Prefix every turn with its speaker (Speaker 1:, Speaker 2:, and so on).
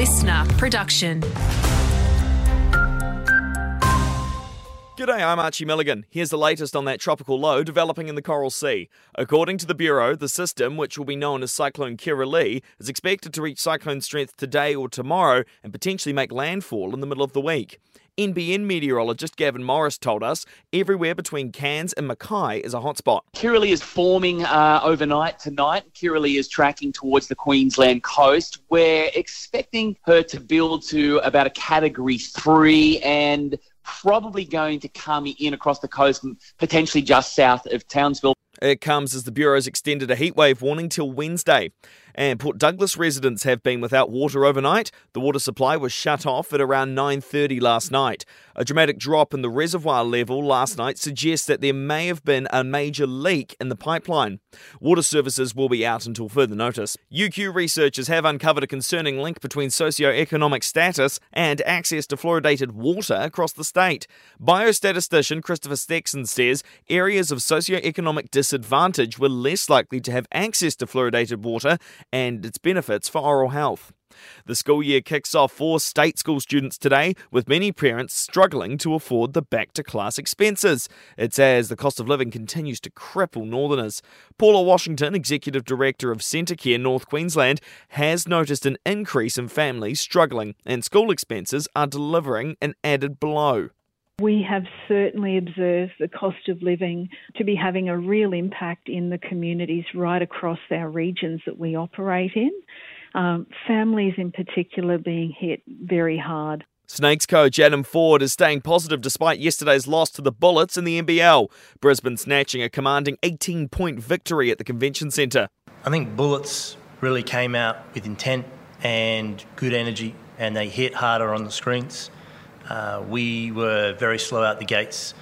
Speaker 1: LiSTNR production.
Speaker 2: G'day, I'm Archie Milligan. Here's the latest on that tropical low developing in the Coral Sea. According to the Bureau, the system, which will be known as Cyclone Kirrily, is expected to reach cyclone strength today or tomorrow and potentially make landfall in the middle of the week. NBN meteorologist Gavin Morris told us everywhere between Cairns and Mackay is a hotspot.
Speaker 3: Kirrily is forming uh, overnight tonight. Kirrily is tracking towards the Queensland coast. We're expecting her to build to about a category three and probably going to come in across the coast, potentially just south of Townsville.
Speaker 2: It comes as the Bureau's extended a heatwave warning till Wednesday. And Port Douglas residents have been without water overnight. The water supply was shut off at around 9:30 last night. A dramatic drop in the reservoir level last night suggests that there may have been a major leak in the pipeline. Water services will be out until further notice. UQ researchers have uncovered a concerning link between socio-economic status and access to fluoridated water across the state. Biostatistician Christopher Stexon says areas of socio-economic disadvantage were less likely to have access to fluoridated water and its benefits for oral health. The school year kicks off for state school students today, with many parents struggling to afford the back to class expenses. It's as the cost of living continues to cripple Northerners. Paula Washington, Executive Director of Centacare North Queensland, has noticed an increase in families struggling, and school expenses are delivering an added blow.
Speaker 4: We have certainly observed the cost of living to be having a real impact in the communities right across our regions that we operate in. Um, families in particular being hit very hard.
Speaker 2: Snakes coach Adam Forde is staying positive despite yesterday's loss to the Bullets in the NBL. Brisbane snatching a commanding 18 point victory at the Convention Centre.
Speaker 5: I think Bullets really came out with intent and good energy, and they hit harder on the screens. Uh, we were very slow out the gates.